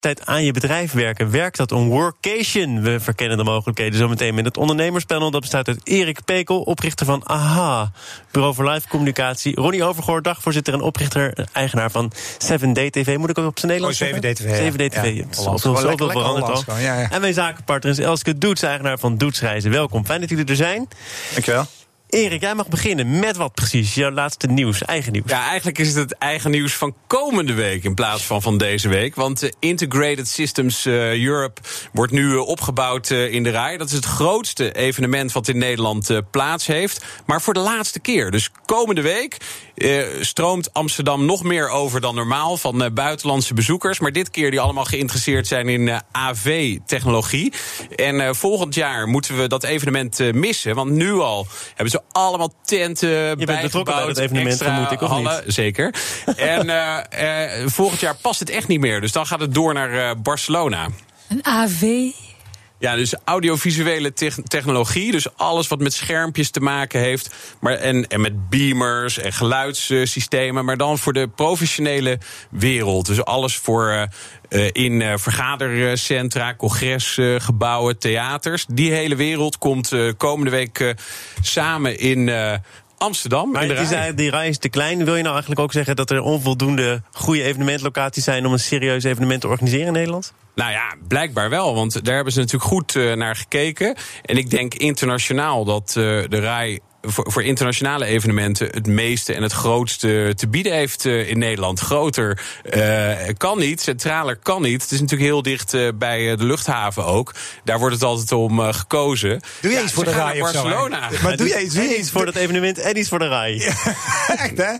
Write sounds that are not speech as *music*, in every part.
Tijd aan je bedrijf werken. Werkt dat een workation? We verkennen de mogelijkheden zometeen met het ondernemerspanel. Dat bestaat uit Erik Pekel, oprichter van AHA, Bureau voor Live Communicatie. Ronnie Overgoor, dagvoorzitter en oprichter, eigenaar van 7D TV. Moet ik ook op zijn Nederlands Oh, 7D TV, 7D TV. ja. Zoveel veranderd lekker al. Ja, ja. En mijn zakenpartner is Elske Doets, eigenaar van Doets Reizen. Welkom, fijn dat jullie er zijn. Dankjewel. Erik, jij mag beginnen met wat precies? Jouw laatste nieuws, eigen nieuws. Ja, eigenlijk is het het eigen nieuws van komende week in plaats van van deze week. Want eh, Integrated Systems eh, Europe wordt nu eh, opgebouwd in de RAI. Dat is het grootste evenement wat in Nederland plaats heeft. Maar voor de laatste keer. Dus komende week stroomt Amsterdam nog meer over dan normaal van buitenlandse bezoekers. Maar dit keer die allemaal geïnteresseerd zijn in AV-technologie. En volgend jaar moeten we dat evenement missen. Want nu al hebben ze allemaal tenten Je bent betrokken bij bijgebouwd, dat evenement, extra vermoed ik, of niet? Zeker. en *laughs* eh, eh, volgend jaar past het echt niet meer. Dus dan gaat het door naar eh, Barcelona. Een AV. Ja, dus audiovisuele tech- technologie. Dus alles wat met schermpjes te maken heeft. Maar en, en met beamers en geluidssystemen. Maar dan voor de professionele wereld. Dus alles voor eh, in eh, vergadercentra, congresgebouwen, theaters. Die hele wereld komt eh, komende week samen in. Amsterdam. Maar de Rij. zei, die rij is te klein. Wil je nou eigenlijk ook zeggen dat er onvoldoende goede evenementlocaties zijn om een serieus evenement te organiseren in Nederland? Nou ja, blijkbaar wel. Want daar hebben ze natuurlijk goed eh, naar gekeken. En ik denk internationaal dat eh, de RAI voor, voor internationale evenementen het meeste en het grootste te bieden heeft eh, in Nederland. Groter eh, kan niet, centraler kan niet. Het is natuurlijk heel dicht eh, bij eh, de luchthaven ook. Daar wordt het altijd om eh, gekozen. Doe je Ja, iets voor de RAI of zo? Barcelona. Maar doe je iets, doe En je iets voor dat evenement en iets voor de rij. *laughs* Echt, hè?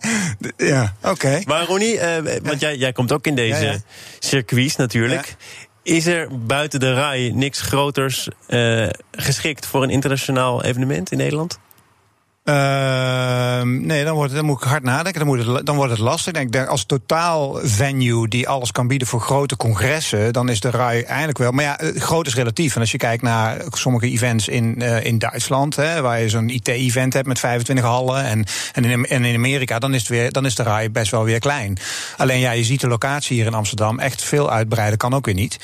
Ja, oké. Maar Ronnie, eh, want jij, jij komt ook in deze Ja, ja. circuits natuurlijk. Is er buiten de rij niks groters eh, geschikt voor een internationaal evenement in Nederland? Ehm, nee, dan, wordt, dan moet ik hard nadenken. Dan, het, dan wordt het lastig. Denk, als totaal venue die alles kan bieden voor grote congressen, dan is de RAI eigenlijk wel. Maar ja, eh, groot is relatief. En als je kijkt naar sommige events in, eh, in Duitsland, hè, waar je zo'n IT-event hebt met 25 hallen, en, en, in, en in Amerika, dan is, het weer, dan is de RAI best wel weer klein. Alleen ja, je ziet de locatie hier in Amsterdam echt veel uitbreiden, kan ook weer niet.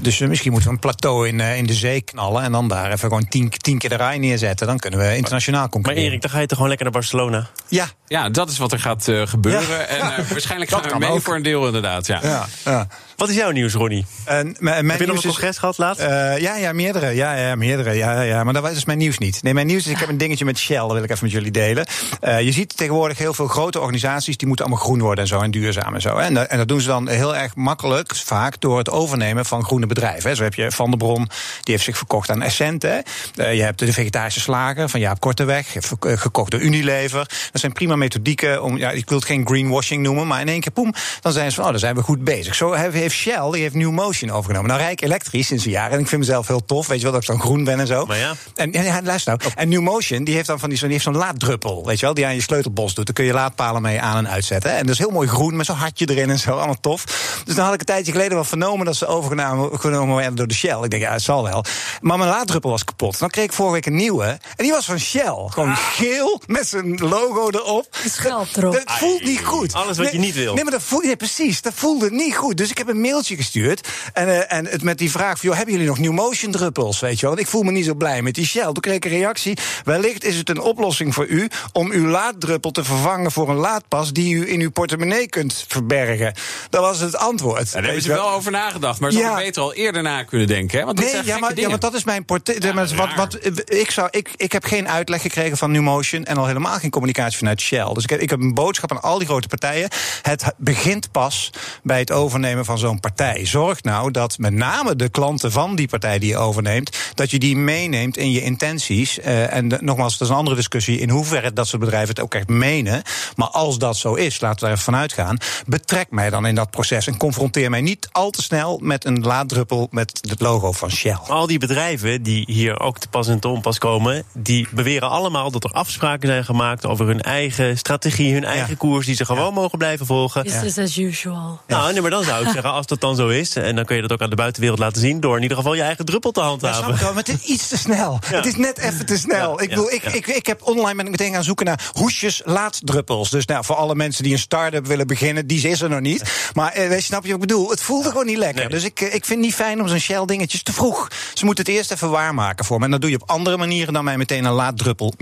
Dus eh, misschien moeten we een plateau in, in de zee knallen en dan daar even gewoon tien, tien keer de RAI neerzetten. Dan kunnen we internationaal concurreren. Dan ga je toch gewoon lekker naar Barcelona? Ja, Ja, dat is wat er gaat eh, gebeuren. Ja. En eh, *laughs* waarschijnlijk gaan we mee ook. voor een deel inderdaad. Ja. ja, ja. Wat is jouw nieuws, Ronnie? M- mijn Heb je nog een is- congres gehad laatst? Eh, ja, ja, meerdere. Ja, ja, meerdere. Ja, ja, maar dat is mijn nieuws niet. Nee, mijn nieuws is, ik heb een dingetje met Shell, dat wil ik even met jullie delen. Eh, je ziet tegenwoordig heel veel grote organisaties, die moeten allemaal groen worden en zo, en duurzaam en zo. hè. En, dat- en dat doen ze dan heel erg makkelijk, vaak, door het overnemen van groene bedrijven. hè. Zo heb je Van der Bron, die heeft zich verkocht aan Essent. hè. Eh, je hebt de vegetarische slager van Jaap Korteweg, gekocht door Unilever. Dat zijn prima methodieken om, ja, ik wil het geen greenwashing noemen, maar in één keer, poem, dan zijn ze van, oh, dan zijn we goed bezig. Zo heeft heeft Shell, die heeft New Motion overgenomen. Nou, rijk elektrisch sinds een jaar. En ik vind mezelf heel tof, weet je wel, dat ik dan groen ben en zo. Maar ja. En, en ja, luister nou. En New Motion, die heeft dan van die, zo'n- die heeft zo'n laaddruppel, weet je wel, die aan je sleutelbos doet. Daar kun je laadpalen mee aan en uitzetten. En dat is heel mooi groen met zo'n hartje erin en zo, allemaal tof. Dus dan had ik een tijdje geleden wel vernomen dat ze overgenomen genomen werden door de Shell. Ik denk, ja, het zal wel. Maar mijn laaddruppel was kapot. Dan kreeg ik vorige week een nieuwe. En die was van Shell. Gewoon geel met zijn logo erop. Schelp erop. Dat voelt niet goed. Alles wat je niet wil. Nee, maar dat voelt, nee, precies. Dat voelde niet goed. Dus ik heb een mailtje gestuurd. En, eh, en het met die vraag: van, joh, hebben jullie nog New Motion druppels? Weet je wel? Want ik voel me niet zo blij met die Shell. Toen kreeg ik een reactie. Wellicht is het een oplossing voor u om uw laaddruppel te vervangen voor een laadpas die u in uw portemonnee kunt verbergen. Dat was het antwoord. Daar hebben ze wel over nagedacht. Maar ze Ja. hadden beter al eerder na kunnen denken. Hè? Want Nee, zijn ja maar, ja, maar dat is mijn portret. Ja, wat, raar. wat, ik, zou, ik, ik heb geen uitleg gekregen van New Motion en al helemaal geen communicatie vanuit Shell. Dus ik heb, ik heb een boodschap aan al die grote partijen. Het begint pas bij het overnemen van zo'n partij. Zorg nou dat met name de klanten van die partij die je overneemt, dat je die meeneemt in je intenties. Eh, en de- nogmaals, dat is een andere discussie in hoeverre dat soort bedrijven het ook echt menen. Maar als dat zo is, laten we er even vanuit gaan. Betrek mij dan in dat proces en confronteer mij niet al te snel met een laaddruppel met het logo van Shell. Al die bedrijven die hier ook te pas en te onpas komen, die beweren allemaal dat er afspraken zijn gemaakt over hun eigen strategie, hun eigen koers, die ze gewoon mogen blijven volgen. Business as usual. Nou, nee, maar dan zou ik *laughs* zeggen, als dat dan zo is, en dan kun je dat ook aan de buitenwereld laten zien... door in ieder geval je eigen druppel te Ja, handhaven. snap ik wel, maar het is iets te snel. *laughs* Het is net even te snel. Ja, ik, bedoel, ja, ik, ja. ik, ik heb online ben ik meteen gaan zoeken naar hoesjes laaddruppels. Dus nou, voor alle mensen die een start-up willen beginnen, die is er nog niet. Maar eh, weet snap je wat ik bedoel? Het voelde gewoon niet lekker. Nee. Dus ik, eh, ik vind het niet fijn om zo'n Shell dingetjes te vroeg. Ze moeten het eerst even waarmaken voor me. En dat doe je op andere manieren dan mij meteen een laaddruppel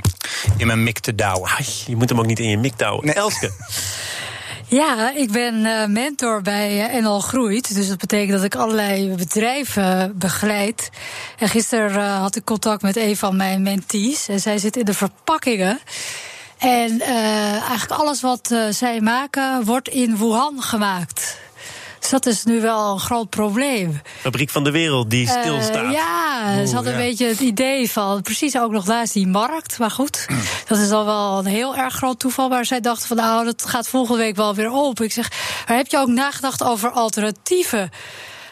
in mijn mik te douwen. Ai, je moet hem ook niet in je mik douwen. Nee. Elske. *laughs* Ja, ik ben eh, mentor bij eh, NL Groeit. Dus dat betekent dat ik allerlei bedrijven begeleid. En gisteren eh, had ik contact met een van mijn mentees. En zij zit in de verpakkingen. En eigenlijk alles wat zij maken, wordt in Wuhan gemaakt. Dus dat is nu wel een groot probleem. Fabriek van de wereld die Eh, stilstaat. ja, ze hadden ja. een beetje het idee van... precies ook nog is die markt. Maar goed, *clears throat* dat is al wel een heel erg groot toeval. Maar zij dachten van nou, dat gaat volgende week wel weer open. Ik zeg, maar heb je ook nagedacht over alternatieven?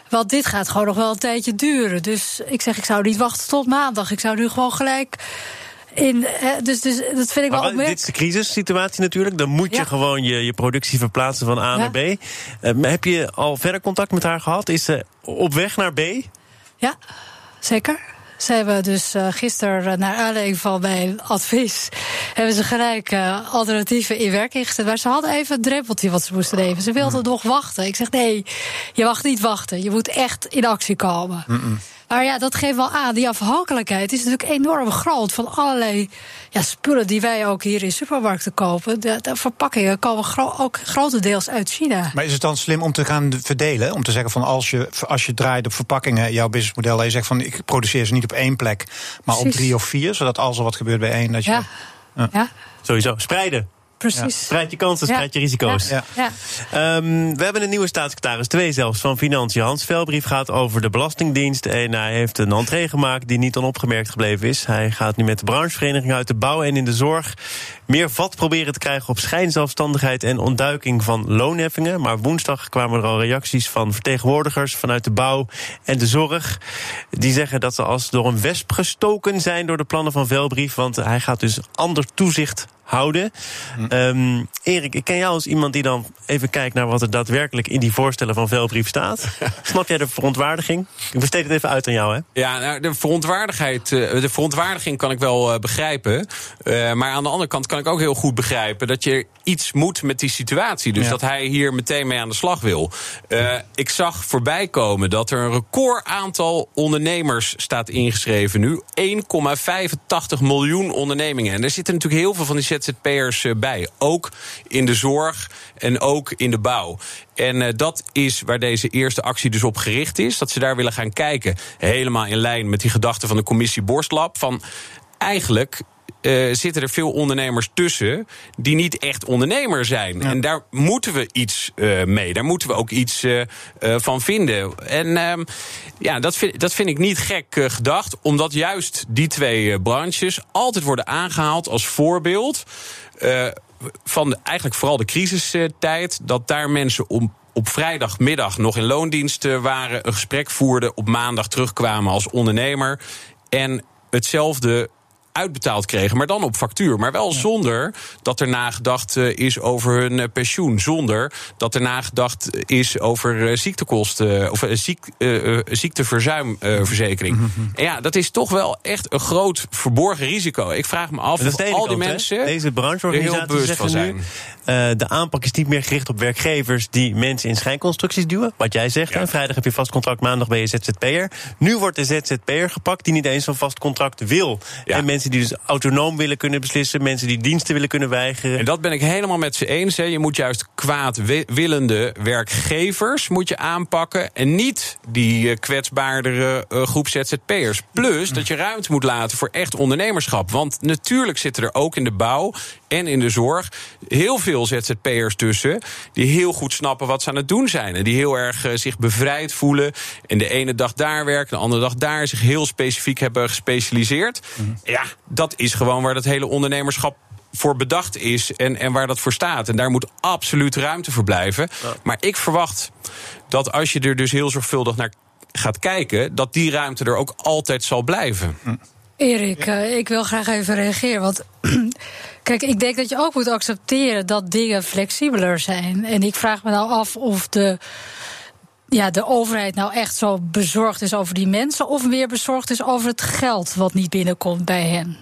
Want dit gaat gewoon nog wel een tijdje duren. Dus ik zeg, ik zou niet wachten tot maandag. Ik zou nu gewoon gelijk... In, dus, dus dat vind ik Maar wel wa- dit is opmerkelijk. de crisissituatie natuurlijk. Dan moet je Ja. gewoon je, je productie verplaatsen van A naar B. Eh, heb je al verder contact met haar gehad? Is ze op weg naar B? Ja, zeker. Ze hebben dus eh, gisteren, eh, naar aanleiding van mijn advies, hebben ze gelijk eh, alternatieven in werking gezet. Maar ze hadden even een drempeltje wat ze moesten nemen. Ze wilden nog wachten. Ik zeg nee, je mag niet wachten. Je moet echt in actie komen. Maar ja, dat geeft wel aan. Die afhankelijkheid is natuurlijk enorm groot van allerlei ja, spullen die wij ook hier in supermarkten kopen. De, de verpakkingen komen gro- ook grotendeels uit China. Maar is het dan slim om te gaan verdelen? Om te zeggen van als je, als je draait op verpakkingen, jouw businessmodel, en je zegt van ik produceer ze niet op één plek, maar op drie of vier, zodat als er wat gebeurt bij één, dat je. Ja, ja. Sowieso. Spreiden. Precies. Spreid je kansen, Ja. spreid je risico's. Ja. Ja. Ehm, we hebben een nieuwe staatssecretaris, twee zelfs, van Financiën. Hans Velbrief gaat over de Belastingdienst. En hij heeft een entree gemaakt die niet onopgemerkt gebleven is. Hij gaat nu met de branchevereniging uit de bouw en in de zorg... meer vat proberen te krijgen op schijnzelfstandigheid... en ontduiking van loonheffingen. Maar woensdag kwamen er al reacties van vertegenwoordigers... vanuit de bouw en de zorg. Die zeggen dat ze als door een wesp gestoken zijn... door de plannen van Velbrief. Want hij gaat dus ander toezicht houden. Ehm, Erik, ik ken jou als iemand die dan even kijkt naar wat er daadwerkelijk in die voorstellen van Velbrief staat. *laughs* Snap jij de verontwaardiging? Ik besteed het even uit aan jou, hè? Ja, nou, de verontwaardigheid, eh, de verontwaardiging kan ik wel eh, begrijpen. Eh, maar aan de andere kant kan ik ook heel goed begrijpen dat je iets moet met die situatie. Dus Ja. dat hij hier meteen mee aan de slag wil. Ik zag voorbij komen dat er een record aantal ondernemers staat ingeschreven nu. 1,85 miljoen ondernemingen. En er zitten natuurlijk heel veel van die ZZP'ers eh, Ook in de zorg en ook in de bouw. En eh, dat is waar deze eerste actie dus op gericht is. Dat ze daar willen gaan kijken. Helemaal in lijn met die gedachten van de commissie Borstlab. Van eigenlijk. eh, zitten er veel ondernemers tussen die niet echt ondernemer zijn. En daar moeten we iets eh, mee. Daar moeten we ook iets van vinden. En ehm, ja, dat vind, dat vind ik niet gek gedacht. Omdat juist die twee branches altijd worden aangehaald als voorbeeld. Van eigenlijk vooral de crisistijd. Dat daar mensen om op vrijdagmiddag nog in loondienst eh, waren, een gesprek voerden, op maandag terugkwamen als ondernemer en hetzelfde uitbetaald kregen, maar dan op factuur. Maar wel zonder dat er nagedacht eh, is over hun eh, pensioen. Zonder dat er nagedacht is over eh, ziektekosten of ziek, eh, eh, ziekteverzuimverzekering. En ja, dat is toch wel echt een groot verborgen risico. Ik vraag me af of al die kant, mensen Deze er heel brancheorganisaties bewust zeggen van nu... zijn. eh, de aanpak is niet meer gericht op werkgevers die mensen in schijnconstructies duwen. Wat jij zegt, hè, vrijdag heb je vast contract, maandag ben je ZZP'er. Nu wordt de ZZP'er gepakt die niet eens zo'n vast contract wil. Ja. En mensen die dus autonoom willen kunnen beslissen, mensen die diensten willen kunnen weigeren. En dat ben ik helemaal met ze eens. Hè. Je moet juist kwaadwillende werkgevers moet je aanpakken. En niet die eh, kwetsbaardere eh, groep ZZP'ers. Plus dat je ruimte moet laten voor echt ondernemerschap. Want natuurlijk zitten er ook in de bouw en in de zorg heel veel ZZP'ers tussen. die heel goed snappen wat ze aan het doen zijn. En die heel erg eh, zich bevrijd voelen. En de ene dag daar werken, de andere dag daar. zich heel specifiek hebben gespecialiseerd. Ja, dat is gewoon waar dat hele ondernemerschap voor bedacht is en, en waar dat voor staat. En daar moet absoluut ruimte voor blijven. Maar ik verwacht dat als je er dus heel zorgvuldig naar gaat kijken, dat die ruimte er ook altijd zal blijven. Erik, eh, ik wil graag even reageren. Want *clears throat* kijk, ik denk dat je ook moet accepteren dat dingen flexibeler zijn. En ik vraag me nou af of de ja, de overheid nou echt zo bezorgd is over die mensen, of meer bezorgd is over het geld wat niet binnenkomt bij hen.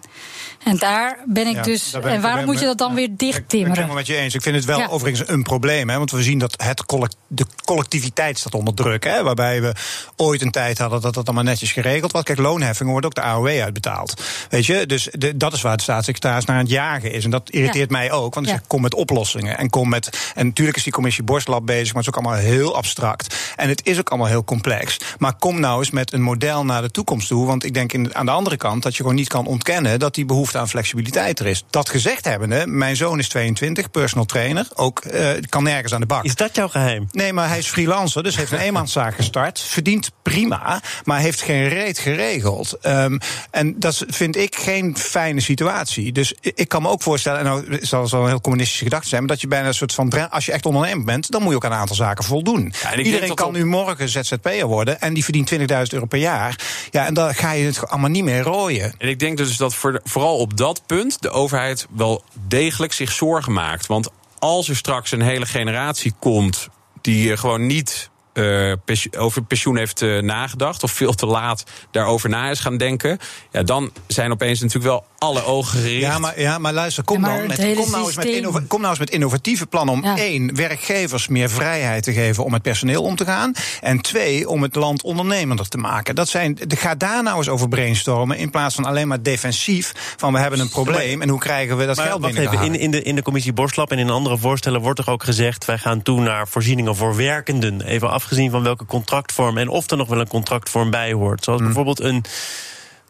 En daar ben ik Ja, dus. ben en waarom moet je dat dan ja, weer Ik ben het met je eens. Ik vind het wel Ja. overigens een probleem. Hè, want we zien dat het collect- de collectiviteit staat onder druk. Hè, waarbij we ooit een tijd hadden dat dat allemaal netjes geregeld was. Kijk, loonheffingen wordt ook de AOW uitbetaald. Weet je, dus de- dat is waar de staatssecretaris naar aan het jagen is. En dat irriteert mij ook. Want ik zeg, kom met oplossingen. En, kom met, en natuurlijk is die commissie Borstlab bezig, maar het is ook allemaal heel abstract. En het is ook allemaal heel complex. Maar kom nou eens met een model naar de toekomst toe. Want ik denk in, aan de andere kant dat je gewoon niet kan ontkennen dat die behoefte aan flexibiliteit er is. Dat gezegd hebbende, mijn zoon is 22, personal trainer. Ook eh, kan nergens aan de bak. Is dat jouw geheim? Nee, maar hij is freelancer, dus heeft een *laughs* eenmanszaak gestart. Verdient prima, maar heeft geen reet geregeld. Ehm, en dat vind ik geen fijne situatie. Dus ik kan me ook voorstellen, en nou zal een heel communistische gedachte zijn... maar dat je bijna een soort van... als je echt ondernemer bent, dan moet je ook aan een aantal zaken voldoen. Iedereen kan op- nu morgen ZZP'er worden... en die verdient 20.000 euro per jaar. Ja, en dan ga je het allemaal niet meer rooien. En ik denk dus dat voor, vooral op dat punt de overheid wel degelijk zich zorgen maakt. Want als er straks een hele generatie komt die eh, gewoon niet eh, over pensioen heeft eh, nagedacht, of veel te laat daarover na is gaan denken, ja, dan zijn opeens natuurlijk wel alle ogen gericht. Ja, maar, ja, maar luister, kom, Ja, maar dan het met, kom, nou eens met innova- kom nou eens met innovatieve plannen om Ja. één, werkgevers meer vrijheid te geven om met personeel om te gaan. En twee, om het land ondernemender te maken. Dat zijn, de- ga daar nou eens over brainstormen. In plaats van alleen maar defensief van we hebben een probleem en hoe krijgen we dat Maar geld wacht binnen. even, in, in, de, in de commissie Borslap en in andere voorstellen wordt er ook gezegd... wij gaan toe naar voorzieningen voor werkenden. Even afgezien van welke contractvorm en of er nog wel een contractvorm bij hoort. Zoals Hmm. bijvoorbeeld een,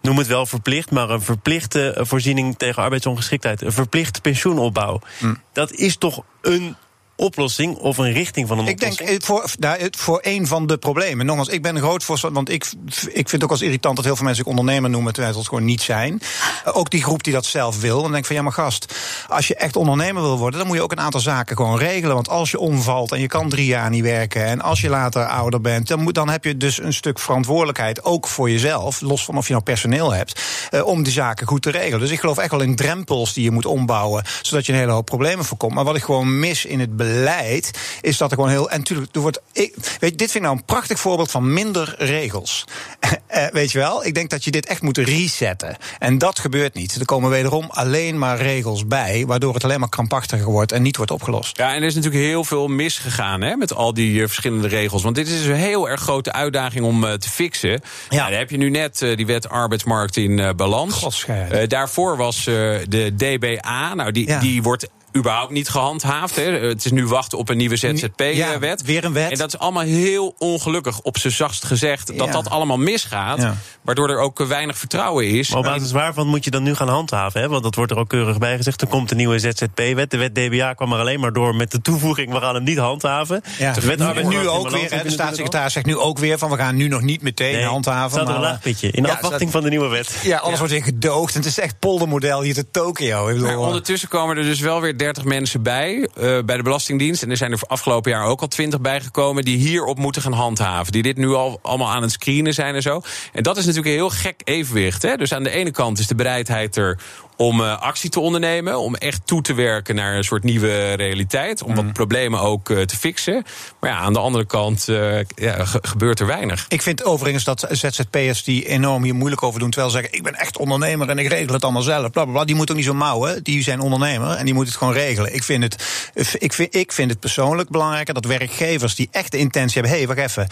noem het wel verplicht... maar een verplichte eh, voorziening tegen arbeidsongeschiktheid. Een verplicht pensioenopbouw. Hmm. Dat is toch een oplossing of een richting van een Ik denk oplossing? voor, nou, voor een van de problemen. Nogmaals, ik ben een groot voorstander. Want ik, ik vind het ook als irritant dat heel veel mensen zich ondernemer noemen. terwijl ze het gewoon niet zijn. Eh, Ook die groep die dat zelf wil. Dan denk ik van ja, maar gast. Als je echt ondernemer wil worden. dan moet je ook een aantal zaken gewoon regelen. Want als je omvalt en je kan drie jaar niet werken. en als je later ouder bent. dan, moet, dan heb je dus een stuk verantwoordelijkheid. ook voor jezelf. Los van of je nou personeel hebt. eh, om die zaken goed te regelen. Dus ik geloof echt wel in drempels die je moet ombouwen. zodat je een hele hoop problemen voorkomt. Maar wat ik gewoon mis in het beleid. Is dat er gewoon heel. En natuurlijk, er wordt. Ik, weet je, dit vind ik nou een prachtig voorbeeld van minder regels. *laughs* Eh, weet je wel? Ik denk dat je dit echt moet resetten. En dat gebeurt niet. Er komen wederom alleen maar regels bij. waardoor het alleen maar krampachtiger wordt en niet wordt opgelost. Ja, en er is natuurlijk heel veel misgegaan hè, met al die eh, verschillende regels. Want dit is dus een heel erg grote uitdaging om eh, te fixen. Ja. Dan heb je nu net die wet arbeidsmarkt in balans. Daarvoor was de DBA. Nou, die, Ja. die wordt überhaupt niet gehandhaafd. Hè. Het is nu wachten op een nieuwe ZZP-wet. Ja, weer een wet. En dat is allemaal heel ongelukkig, op z'n zachtst gezegd... dat Ja. dat allemaal misgaat. Ja. Waardoor er ook eh, weinig vertrouwen is. Maar op basis waarvan moet je dan nu gaan handhaven? Hè? Want dat wordt er ook keurig bij gezegd. Er komt een nieuwe ZZP-wet. De wet DBA kwam er alleen maar door met de toevoeging... we gaan hem niet handhaven. Ja. De wet Nu- in ook weer. Hè, de staatssecretaris zegt nu ook weer van we gaan nu nog niet meteen. Nee, handhaven. staat er een maar, laagpitje. In ja, afwachting staat- van de nieuwe wet. Ja, alles wordt weer gedoogd. En het is echt poldermodel hier te Tokio. Ik bedoel, Maar ondertussen komen er dus wel weer 30 mensen bij eh, bij de Belastingdienst. En er zijn er afgelopen jaar ook al 20 bijgekomen die hierop moeten gaan handhaven. Die dit nu al allemaal aan het screenen zijn en zo. En dat is natuurlijk een heel gek evenwicht. Hè? Dus aan de ene kant is de bereidheid er om eh, actie te ondernemen. Om echt toe te werken naar een soort nieuwe realiteit. Om wat problemen ook eh, te fixen. Maar ja, aan de andere kant eh, ja, ge- gebeurt er weinig. Ik vind overigens dat ZZP'ers die enorm hier moeilijk over doen... terwijl ze zeggen, ik ben echt ondernemer en ik regel het allemaal zelf. Bla, bla, bla. Die moeten ook niet zo mouwen. Die zijn ondernemer en die moeten het gewoon regelen. Ik vind het, ik vind, ik vind het persoonlijk belangrijker dat werkgevers die echt de intentie hebben... hé, hey, wacht even,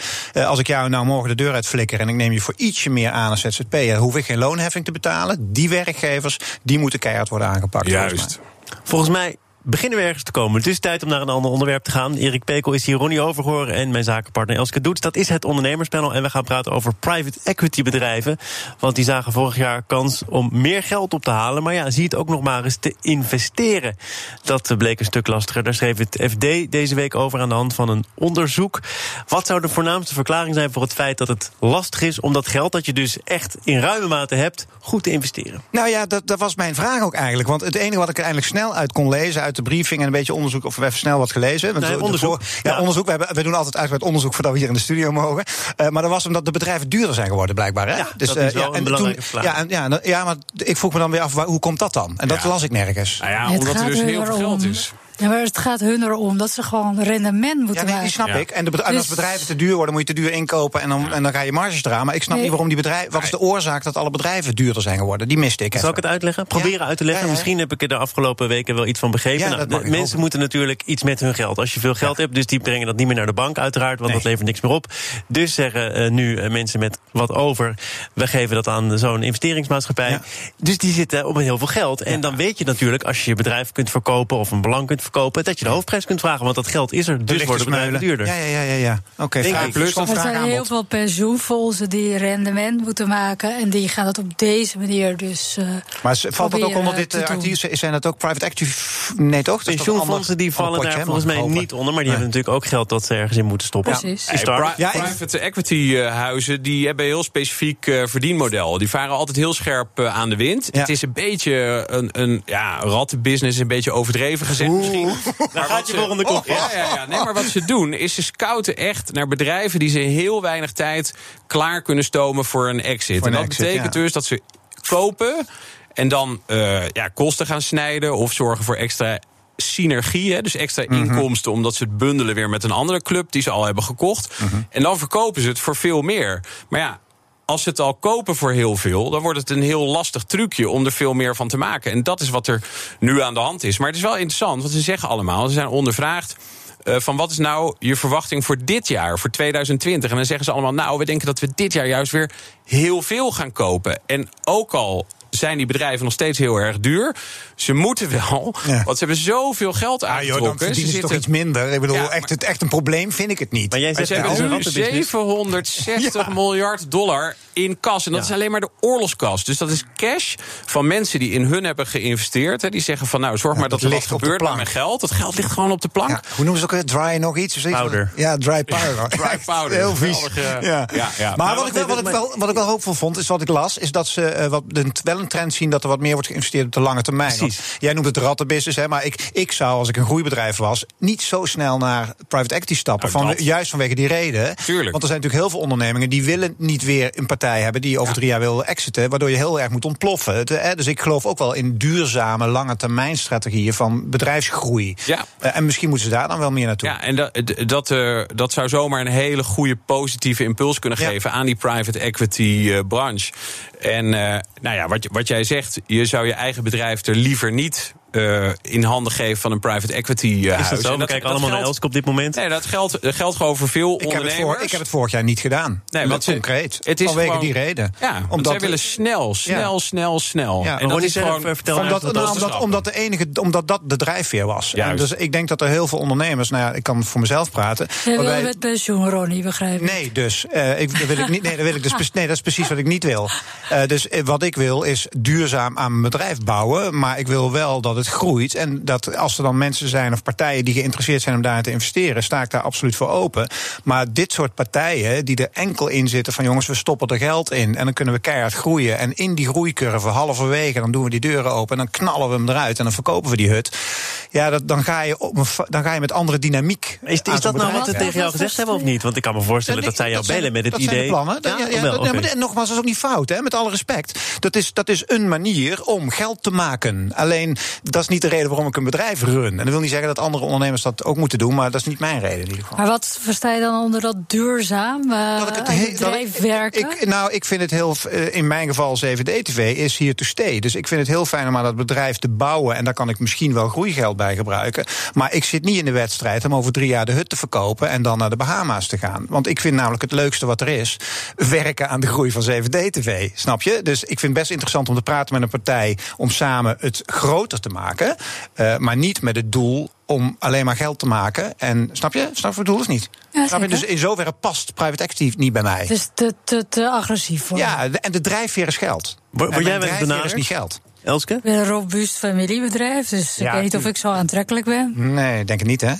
als ik jou nou morgen de deur uitflikker... en ik neem je voor ietsje meer aan als ZZP'er... hoef ik geen loonheffing te betalen. Die werkgevers, die moeten keihard worden aangepakt. volgens mij. Volgens mij beginnen we ergens te komen. Het is tijd om naar een ander onderwerp te gaan. Erik Pekel is hier, Ronnie Overgoor en mijn zakenpartner Elske Doets. Dat is het ondernemerspanel en we gaan praten over private equity bedrijven. Want die zagen vorig jaar kans om meer geld op te halen. Maar ja, zie het ook nog maar eens te investeren. Dat bleek een stuk lastiger. Daar schreef het FD deze week over aan de hand van een onderzoek. Wat zou de voornaamste verklaring zijn voor het feit dat het lastig is om dat geld dat je dus echt in ruime mate hebt, goed te investeren? Nou ja, dat, dat was mijn vraag ook eigenlijk. Want het enige wat ik er eigenlijk snel uit kon lezen... uit de briefing en een beetje onderzoek... of we even snel wat gelezen. Want Nee, onderzoek. voor- ja, Ja. onderzoek. We, hebben, we doen altijd uitgebreid onderzoek... voordat we hier in de studio mogen. Eh, maar dat was omdat de bedrijven duurder zijn geworden, blijkbaar. Hè? Ja, dat is wel een en belangrijke toen, vraag. ja, en, ja, ja, maar ik vroeg me dan weer af, waar- hoe komt dat dan? En dat Ja. las ik nergens. Nou ja, Het omdat er gaat dus heel veel geld is. Ja, maar het gaat hun erom dat ze gewoon rendement moeten Ja, nee, die maken. snap Ja. ik. En, de, en als Dus- bedrijven te duur worden, moet je te duur inkopen en dan, en dan ga je marges eraan. Maar ik snap Nee. niet waarom die bedrijven. Wat is de oorzaak dat alle bedrijven duurder zijn geworden? Die miste ik. Zal even. ik het uitleggen? Proberen Ja. uit te leggen. Ja, ja, ja. Misschien heb ik er de afgelopen weken wel iets van begrepen. Ja, Nou, de- mensen hopen. moeten natuurlijk iets met hun geld. Als je veel geld hebt, dus die brengen dat niet meer naar de bank, uiteraard, want Nee. dat levert niks meer op. Dus zeggen eh, nu eh, mensen met wat over, we geven dat aan zo'n investeringsmaatschappij. Ja. Dus die zitten op heel veel geld. En dan weet je natuurlijk, als je je bedrijf kunt verkopen of een belang kunt verkopen, dat je de hoofdprijs kunt vragen. Want dat geld is er, dus bedrijven smeulen. duurder. Ja, ja, ja, ja. ja. Oké, ik. plus van Er zijn heel veel pensioenfondsen die rendement moeten maken. En die gaan het op deze manier dus. eh, Maar valt dat ook onder dit eh, artikel? Zijn dat ook private equity? Nee, toch? Dat Pensioenfondsen die vallen daar volgens mij niet onder, maar die Nee. hebben natuurlijk ook geld dat ze ergens in moeten stoppen. Precies. Pri- Ja, private equity eh, huizen die hebben een heel specifiek verdienmodel. Die varen altijd heel scherp aan de wind. Ja. Het is een beetje een, een ja, rattenbusiness, een beetje overdreven gezegd misschien. *laughs* Daar gaat je volgende kop. Ja, ja, ja. Nee, maar wat ze doen is ze scouten echt naar bedrijven die ze heel weinig tijd klaar kunnen stomen voor een exit. Voor en dat exit, betekent ja. dus dat ze kopen en dan eh, ja, kosten gaan snijden of zorgen voor extra synergie, hè, dus extra Mhm. inkomsten omdat ze het bundelen weer met een andere club die ze al hebben gekocht. Mhm. En dan verkopen ze het voor veel meer. Maar ja, als ze het al kopen voor heel veel, dan wordt het een heel lastig trucje om er veel meer van te maken. En dat is wat er nu aan de hand is. Maar het is wel interessant, want ze zeggen allemaal, ze zijn ondervraagd. eh, van wat is nou je verwachting voor dit jaar, voor 2020? En dan zeggen ze allemaal, nou, we denken dat we dit jaar juist weer heel veel gaan kopen. En ook al zijn die bedrijven nog steeds heel erg duur. Ze moeten wel, Ja. want ze hebben zoveel geld Ah, joh, aangetrokken. dan ze toch zitten- iets minder. Ik bedoel, Ja, echt, het, echt een probleem vind ik het niet. Maar jij zegt Ze Ja, hebben nu rattenbusiness. 760 miljard dollar in kas. En dat is alleen maar de oorlogskas. Dus dat is cash van mensen die in hun hebben geïnvesteerd. Hè. Die zeggen van nou, zorg maar dat dat er wat ligt op de gebeurt met mijn geld. Dat geld ligt gewoon op de plank. Ja, hoe noemen ze het ook weer? Dry nog iets? of zoiets? Powder. Ja, dry powder. Dry powder. Heel vies. Ja. ja, ja. Maar Maar wat ik, wel, wat, ik wel, wat ik wel hoopvol vond, is wat ik las... is dat ze eh, wat, de, wel een trend zien dat er wat meer wordt geïnvesteerd op de lange termijn. Jij noemt het rattenbusiness, hè, maar ik, ik zou, als ik een groeibedrijf was... niet zo snel naar private equity stappen. Nou, van, dat. juist vanwege die reden. Tuurlijk. Want er zijn natuurlijk heel veel ondernemingen... die willen niet weer een partij hebben die over drie jaar wil exiten... waardoor je heel erg moet ontploffen. Het, hè, dus ik geloof ook wel in duurzame, lange termijn strategieën... van bedrijfsgroei. Ja. Eh, en misschien moeten ze daar dan wel meer naartoe. Ja, en dat, dat, eh, dat zou zomaar een hele goede positieve impuls kunnen Ja. geven aan die private equity eh, branche. En eh, nou ja, wat, je- wat jij zegt, je zou je eigen bedrijf er liever niet eh, in handen geven van een private equity eh, Is huis. dat zo? En We kijken allemaal naar Elske op dit moment. Nee, dat geldt, geldt gewoon voor veel Ik heb, het ondernemers. voor, ik heb het vorig jaar niet gedaan. Nee, ze- concreet. het is vanwege gewoon- die reden. Ja, want Omdat zij willen snel, snel, snel, snel. Ja, en dat is zeg gewoon... vertel omdat, wat nou, dat omdat, omdat, de enige, omdat dat de drijfveer was. En dus ik denk dat er heel veel ondernemers, nou ja, ik kan voor mezelf praten. Jij wil met pensioen, Ronnie, begrijp ik. Nee, dus. eh, ik, dat wil ik niet, nee, dat wil ik dus, nee, dat is precies wat ik niet wil. Eh, dus wat ik wil is duurzaam aan mijn bedrijf bouwen. Maar ik wil wel dat het groeit. En dat als er dan mensen zijn of partijen die geïnteresseerd zijn om daarin te investeren, sta ik daar absoluut voor open. Maar dit soort partijen die er enkel in zitten van jongens, we stoppen er geld in. En dan kunnen we keihard groeien. En in die groeicurve, halverwege, dan doen we die deuren open. En dan knallen we hem eruit. En dan verkopen we die hut. Ja, dat, dan, ga je op dan ga je met andere dynamiek. Is, is dat nou wat ze Ja. tegen jou gezegd hebben of niet? Want ik kan me voorstellen Ja, dat zij jou dat zijn- bellen met het dat idee. Zijn de plannen. Ja, ja, wel, maar, nogmaals, dat is ook niet fout, hè, met alle respect. Dat is, dat is een manier om geld te maken. Alleen, dat is niet de reden waarom ik een bedrijf run. En dat wil niet zeggen dat andere ondernemers dat ook moeten doen, maar dat is niet mijn reden in ieder geval. Maar wat versta je dan onder dat duurzaam? Uh, Dat ik het heel- bedrijf werken? Ik, nou, ik vind het heel, eh, in mijn geval 7D-TV is hier to stay. Dus ik vind het heel fijn om aan dat bedrijf te bouwen. En daar kan ik misschien wel groeigeld bij gebruiken. Maar ik zit niet in de wedstrijd om over drie jaar de hut te verkopen en dan naar de Bahama's te gaan. Want ik vind namelijk het leukste wat er is: werken aan de groei van 7D-TV. Snap je? Dus ik vind het best interessant om te praten met een partij om samen het groter te maken. Eh, maar niet met het doel om alleen maar geld te maken. En snap je? Snap je wat ik bedoel of niet? Ja, Snap je? Dus in zoverre past private equity niet bij mij. Het is te, te, te agressief voor. Ja, de- en de drijfveer is geld. Word- jij drijfveer is niet geld. Elske? Ik ben een robuust familiebedrijf, dus Ja, ik weet niet of ik zo aantrekkelijk ben. Nee, ik denk het niet, hè?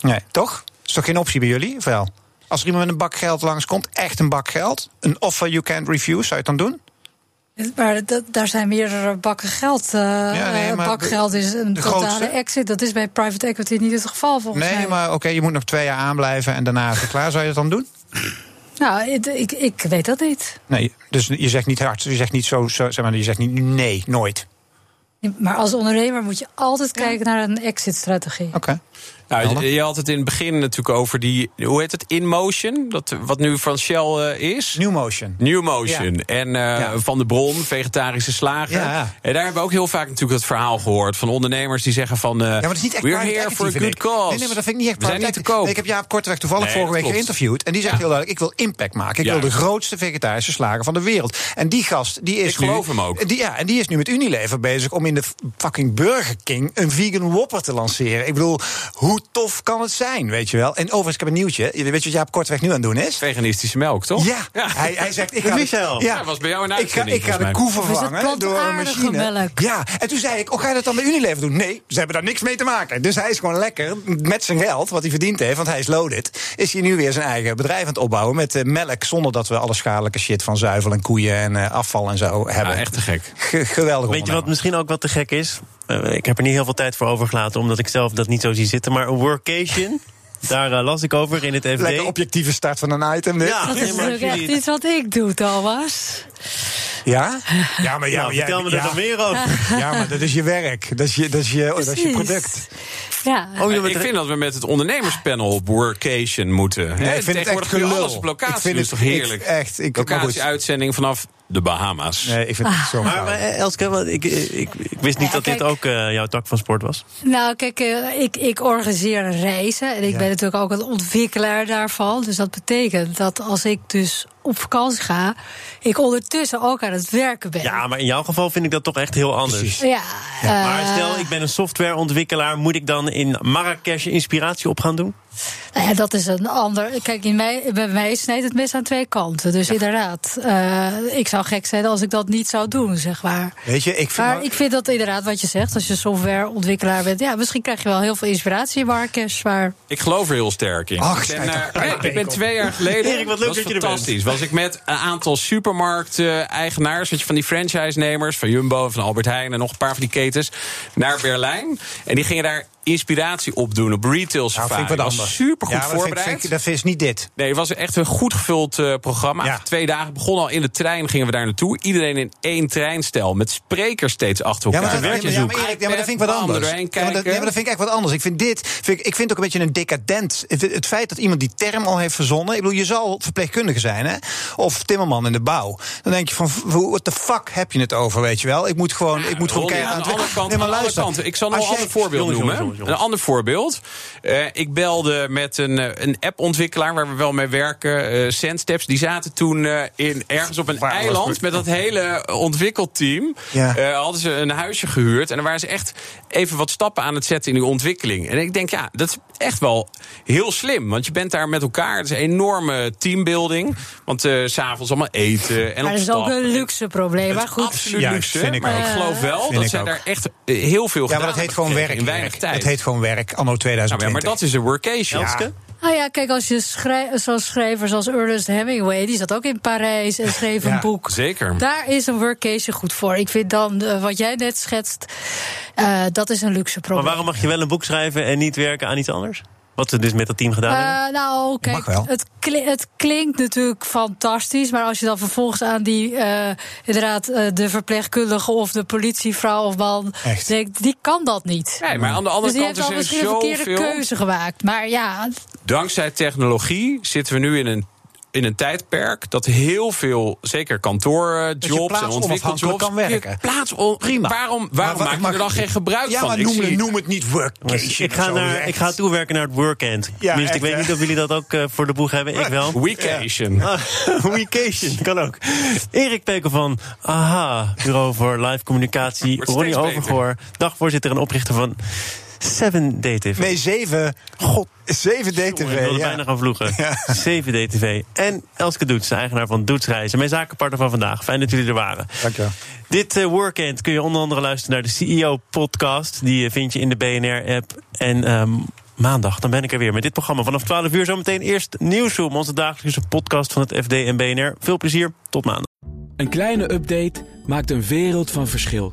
Nee, toch? Is toch geen optie bij jullie, of wel? Als er iemand met een bak geld langskomt, echt een bak geld... een offer you can't refuse, zou je het dan doen? Maar dat, daar zijn meerdere bakken geld. nee, eh, maar bakgeld is een totale grootste? exit. Dat is bij private equity niet het geval volgens Nee, mij. maar oké, je moet nog twee jaar aanblijven... en daarna is het klaar. Zou je dat dan doen? Nou, ik, ik, ik weet dat niet. Nee, dus je zegt niet hard. Je zegt niet zo, zo zeg maar, je zegt niet nee, nooit. Maar als ondernemer moet je altijd kijken naar een exit-strategie. Oké. Nou, je had het in het begin natuurlijk over die, hoe heet het, InMotion, dat, wat nu van Shell eh, is. New Motion. New Motion. En eh, Ja. Van de Bron, vegetarische slager. Ja. En daar hebben we ook heel vaak natuurlijk het verhaal gehoord van ondernemers die zeggen van. eh, Ja, maar dat is niet echt We're here for a good ik. cause. Nee, nee, maar dat vind ik niet echt We zijn niet te koop. Nee, ik heb Jaap Korteweg toevallig Nee, vorige week klopt. geïnterviewd. En die zegt heel duidelijk, ik wil impact maken. Ik wil de grootste vegetarische slager van de wereld. En die gast, die is Ik nu... geloof hem ook. Die, ja, en die is nu met Unilever bezig om in de fucking Burger King... een vegan Whopper te lanceren. Ik bedoel, hoe tof kan het zijn, weet je wel? En overigens, ik heb een nieuwtje. Weet je wat Jaap Korteweg nu aan het doen is? Veganistische melk, toch? Ja, Hij, hij zegt... Ik *laughs* ga, Michel. Ja, Hij was bij jou in ik ga, ik ga de koe Of is het vervangen door een machine. melk? Ja, en toen zei ik, oh, ga je dat dan bij Unilever doen? Nee, ze hebben daar niks mee te maken. Dus hij is gewoon lekker, met zijn geld, wat hij verdiend heeft... want hij is loaded, is hij nu weer zijn eigen bedrijf aan het opbouwen... met eh, melk, zonder dat we alle schadelijke shit van zuivel en koeien... en eh, afval en zo hebben. Ja, echt te gek. Ge- geweldig Weet je wat misschien ook wat te gek is? Eh, ik heb er niet heel veel tijd voor overgelaten, omdat ik zelf dat niet zo zie zitten. Maar een workation, *laughs* daar eh, las ik over in het FD. Lekker objectieve start van een item. dit. Ja, *laughs* Dat is natuurlijk echt iets wat ik doe, Thomas. Ja? *laughs* Ja, maar, ja, Nou, maar jij- vertel me er ja, dan meer over. Ja, maar dat is je werk. Dat is je, dat is je, dat is je product. Ja. Oh, je ik vind dat we met het ondernemerspanel op workation moeten. Nee, ik vind het echt gelul. alles op locatie. Ik vind dus het toch heerlijk. ik- echt, ik- goed. Locatie-uitzending vanaf de Bahama's. Nee, ik vind het zo Maar, gaaf. maar, eh, Elske, ik, ik, ik, ik wist niet Ja, dat dit ook eh, jouw tak van sport was. Nou, kijk, eh, ik, ik organiseer reizen. En ik Ja. ben natuurlijk ook een ontwikkelaar daarvan. Dus dat betekent dat als ik dus op vakantie ga... ik ondertussen ook aan het werken ben. Ja, maar in jouw geval vind ik dat toch echt heel anders. Precies. Ja, Maar eh, stel, ik ben een softwareontwikkelaar. Moet ik dan in Marrakesh inspiratie op gaan doen? Nou ja, dat is een ander. Kijk, in mij, bij mij snijdt het mes aan twee kanten. Dus inderdaad, eh, ik zou gek zijn als ik dat niet zou doen, zeg maar. Weet je, ik vind... Maar nou- ik vind dat inderdaad wat je zegt, als je softwareontwikkelaar bent. Ja, misschien krijg je wel heel veel inspiratie in Marrakesh. Maar Ik geloof er heel sterk in. Ach, ik, ben, eh, nee, ik ben twee jaar geleden. Erik, wat leuk was dat je er fantastisch. Was ik met een aantal supermarkt-eigenaars, weet je, van die franchise-nemers, van Jumbo, van Albert Heijn en nog een paar van die ketens, naar Berlijn. En die gingen daar inspiratie opdoen op retail Nou, safari. vind ik wat was anders. super goed ja, maar dat vind ik- voorbereid. vind ik- Dat is niet dit. Nee, het was echt een goed gevuld eh, programma. Ja. Twee dagen begonnen al in de trein, gingen we daar naartoe. Iedereen in één treinstel, met sprekers steeds achter Ja, elkaar. maar, dat, ja, Werd je maar, ja, zoeken. maar Erik, ja, maar dat vind ik wat anders. Ja, maar dat, ja, maar dat vind ik echt wat anders. Ik vind dit, vind ik, ik vind ook een beetje een decadent. Het, het feit dat iemand die term al heeft verzonnen. Ik bedoel, je zal verpleegkundige zijn, hè? Of timmerman in de bouw. Dan denk je van, what the fuck heb je het over, weet je wel? Ik moet gewoon, ik moet gewoon kijken aan de andere kant, Nee, maar aan de andere luister. kant. Ik zal nog Als een ander voorbeeld noemen. Jongens, jongens, jongens. Een ander voorbeeld. Eh, ik belde met een, eh, een appontwikkelaar waar we wel mee werken, eh Sandsteps. Die zaten toen in, ergens op een Waar eiland met dat hele ontwikkelteam. Ja. Hadden ze een huisje gehuurd. En dan waren ze echt even wat stappen aan het zetten in die ontwikkeling. En ik denk, ja, dat is echt wel heel slim. Want je bent daar met elkaar. Het is een enorme teambuilding. Want eh, s s'avonds allemaal eten en maar op dat is ook een luxe probleem. Maar goed. absoluut Ja, luxe. vind ik maar ook. ik geloof wel Vind dat zij daar echt eh, heel veel Ja, maar dat heet gewoon werk. in weinig tijd. Het heet gewoon werk, anno Nou, 2020. ja, maar dat is een workation. Elske? Nou ja, kijk, als je schrij- zoals schrijvers als Ernest Hemingway, die zat ook in Parijs en schreef Ja, een boek. Zeker. Daar is een workation goed voor. Ik vind dan eh, wat jij net schetst, eh, dat is een luxe Maar probleem. waarom mag je wel een boek schrijven en niet werken aan iets anders? Wat ze dus met dat team gedaan hebben? Eh, nou, kijk, Mag wel. Het, kli- het klinkt natuurlijk fantastisch. Maar als je dan vervolgens aan die, eh, inderdaad, eh, de verpleegkundige of de politievrouw of man Echt. denkt, die kan dat niet. Nee, maar aan de andere dus die kant heeft is al er misschien een verkeerde zoveel... keuze gemaakt. Maar ja, Dankzij technologie zitten we nu in een, in een tijdperk... dat heel veel, zeker kantoorjobs en ontwikkeljobs... kan werken. plaats on- Prima. Waarom, waarom maak je er dan geen gebruik ja, van? maar noem, zie- noem het niet workation. ik, ga naar, echt. ik ga toewerken naar het workend. Ja, Tenminste, ik weet niet of jullie dat ook eh, voor de boeg hebben. Ik wel. Weekation. Ah, *laughs* Weekation, kan ook. Erik Pekel van AHA, Bureau voor Live Communicatie. Ronnie. Overgoor, dagvoorzitter en oprichter van 7DTV. Nee, zeven. God, zeven Jongen, Ik DTV. wilde Ja. bijna gaan vloegen. 7DTV. En Elske Doets, de eigenaar van Doets Reizen. Mijn zakenpartner van vandaag. Fijn dat jullie er waren. Dankjewel. Dit eh, weekend kun je onder andere luisteren naar de CEO-podcast. Die eh, vind je in de BNR-app. En ehm, maandag, dan ben ik er weer met dit programma. Vanaf 12 uur zometeen eerst Nieuwsroom. Onze dagelijkse podcast van het FD en BNR. Veel plezier, tot maandag. Een kleine update maakt een wereld van verschil.